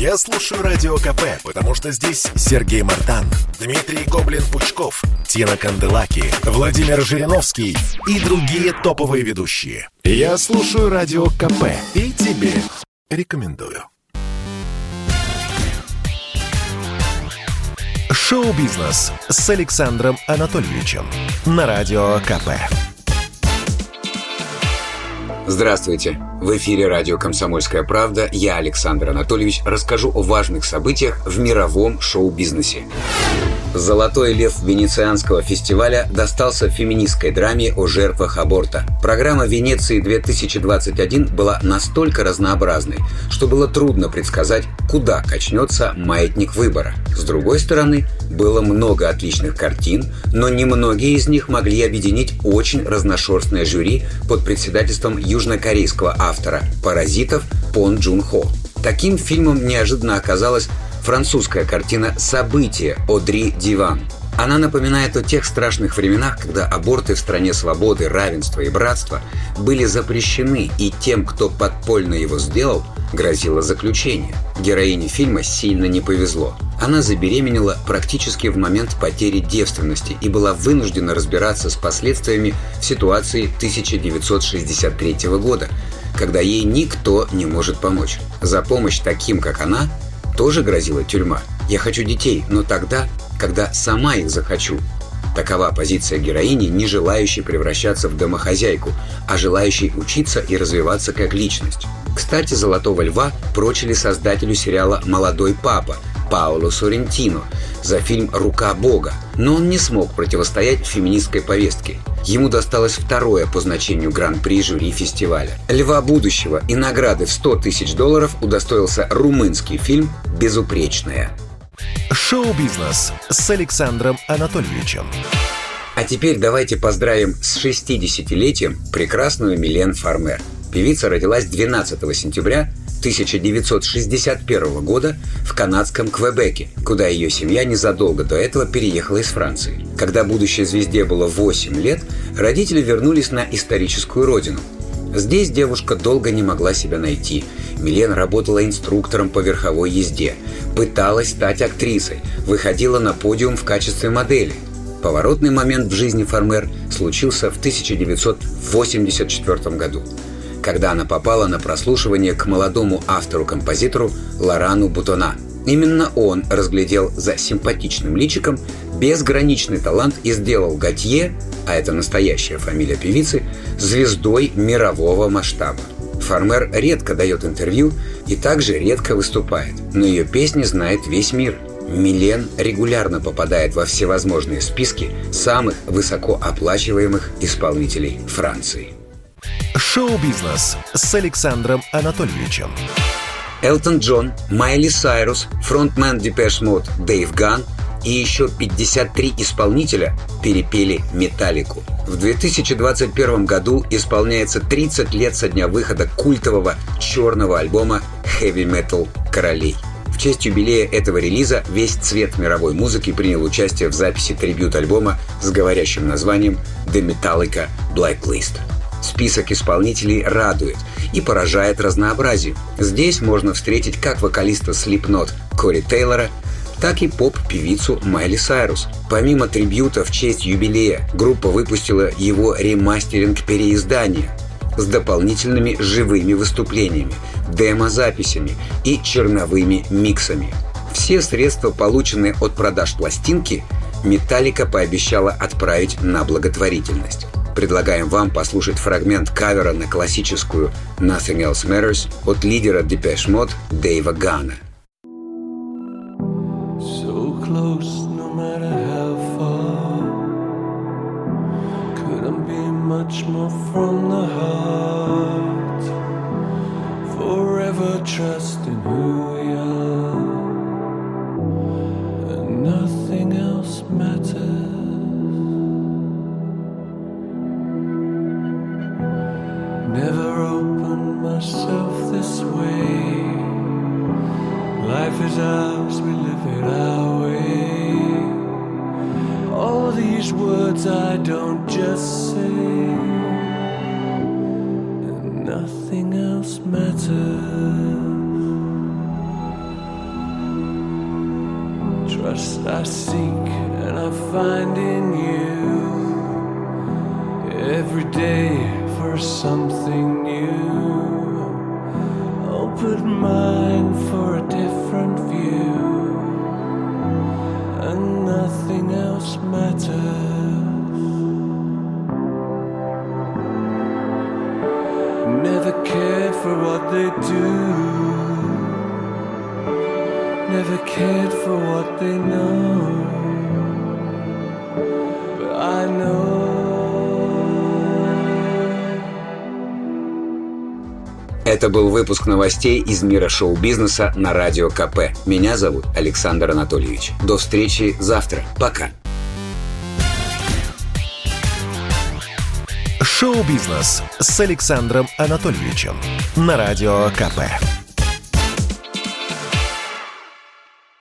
Я слушаю Радио КП, потому что здесь Сергей Мартан, Дмитрий Гоблин-Пучков, Тина Канделаки, Владимир Жириновский и другие топовые ведущие. Я слушаю Радио КП и тебе рекомендую. Шоу-бизнес с Александром Анатольевичем на Радио КП. Здравствуйте! В эфире радио «Комсомольская правда». Я, Александр Анатольевич, расскажу о важных событиях в мировом шоу-бизнесе. Золотой лев Венецианского фестиваля достался феминистской драме о жертвах аборта. Программа Венеции-2021 была настолько разнообразной, что было трудно предсказать, куда качнется маятник выбора. С другой стороны, было много отличных картин, но немногие из них могли объединить очень разношерстное жюри под председательством южнокорейского автора «Паразитов» Пон Джун Хо. Таким фильмом неожиданно оказалась французская картина «События» Одри Диван. Она напоминает о тех страшных временах, когда аборты в стране свободы, равенства и братства были запрещены, и тем, кто подпольно его сделал, грозило заключение. Героине фильма сильно не повезло. Она забеременела практически в момент потери девственности и была вынуждена разбираться с последствиями в ситуации 1963 года, когда ей никто не может помочь. За помощь таким, как она, тоже грозила тюрьма. Я хочу детей, но тогда, когда сама их захочу. Такова позиция героини, не желающей превращаться в домохозяйку, а желающей учиться и развиваться как личность. Кстати, «Золотого льва» прочили создателю сериала «Молодой папа» Пауло Соррентино за фильм «Рука Бога», но он не смог противостоять феминистской повестке. Ему досталось второе по значению гран-при жюри фестиваля. «Льва будущего» и награды в 100 тысяч долларов удостоился румынский фильм «Безупречная». Шоу-бизнес с Александром Анатольевичем. А теперь давайте поздравим с 60-летием прекрасную Милен Фармер. Певица родилась 12 сентября 1961 года в канадском Квебеке, куда ее семья незадолго до этого переехала из Франции. Когда будущей звезде было 8 лет, родители вернулись на историческую родину. Здесь девушка долго не могла себя найти. Милен работала инструктором по верховой езде, пыталась стать актрисой, выходила на подиум в качестве модели. Поворотный момент в жизни Фармер случился в 1984 году когда она попала на прослушивание к молодому автору-композитору Лорану Бутона. Именно он разглядел за симпатичным личиком безграничный талант и сделал Готье, а это настоящая фамилия певицы, звездой мирового масштаба. Фармер редко дает интервью и также редко выступает, но ее песни знает весь мир. Милен регулярно попадает во всевозможные списки самых высокооплачиваемых исполнителей Франции. Шоу-бизнес с Александром Анатольевичем. Элтон Джон, Майли Сайрус, фронтмен Depeche Mode Дэйв Гаан и еще 53 исполнителя перепели «Металлику». В 2021 году исполняется 30 лет со дня выхода культового черного альбома «Heavy Metal Королей». В честь юбилея этого релиза весь цвет мировой музыки принял участие в записи трибют-альбома с говорящим названием «The Metallica Blacklist». Список исполнителей радует и поражает разнообразием. Здесь можно встретить как вокалиста Slipknot Кори Тейлора, так и поп-певицу Майли Сайрус. Помимо трибюта в честь юбилея, группа выпустила его ремастеринг-переиздание с дополнительными живыми выступлениями, демо-записями и черновыми миксами. Все средства, полученные от продаж пластинки, Металлика пообещала отправить на благотворительность. Предлагаем вам послушать фрагмент кавера на классическую «Nothing Else Matters» от лидера Depeche Mode Дэйва Гана. So close, no matter how far Couldn't be much more from the heart this way. Life is ours, we live it our way. All these words I don't just say, and nothing else matters. trust I seek and I find in you every day for something new. Put mine for a different view, and nothing else matters. Never cared for what they do. Never cared for what they know. Это был выпуск новостей из мира шоу-бизнеса на Радио КП. Меня зовут Александр Анатольевич. До встречи завтра. Пока. Шоу-бизнес с Александром Анатольевичем на Радио КП.